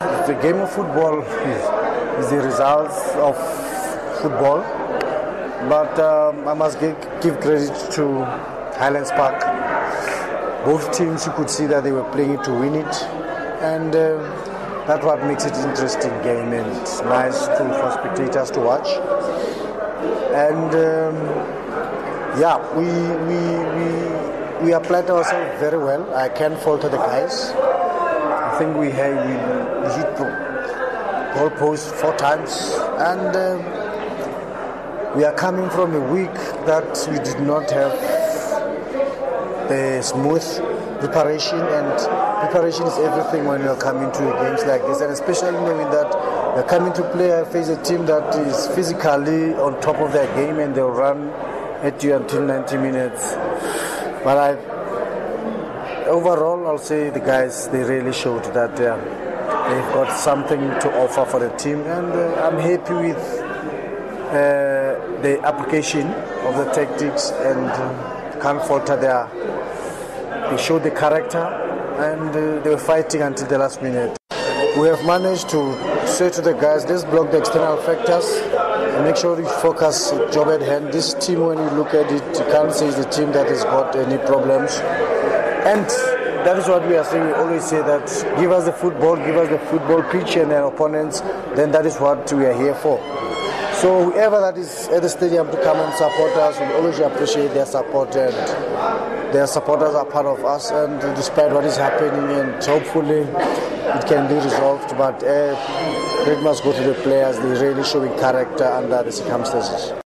The game of football is, is the results of football, but um, I must give, give credit to Highlands Park. Both teams, you could see that they were playing to win it, and uh, that's what makes it interesting game and nice to, for spectators to watch. And um, yeah, we, we, we, we applied ourselves very well. I can't falter the guys. I think we, had, we, hit the goal post four times, and um, we are coming from a week that we did not have the smooth preparation, and preparation is everything when you are coming to a games like this, and especially knowing that you're coming to play face a team that is physically on top of their game and they'll run at you until 90 minutes. But I overall, I'll say the guys they really showed that uh, they've got something to offer for the team, and uh, I'm happy with uh, the application of the tactics and uh, can't falter their. They showed the character, and uh, they were fighting until the last minute. We have managed to say to the guys, let's block the external factors and make sure we focus job at hand. This team, when you look at it, you can't say it's a team that has got any problems. And that is what we are saying. We always say that give us the football, give us the football pitch and their opponents, then that is what we are here for. So whoever that is at the stadium to come and support us, we always appreciate their support and their supporters are part of us and despite what is happening and hopefully it can be resolved but uh, credit must go to the players, they're really showing character under the circumstances.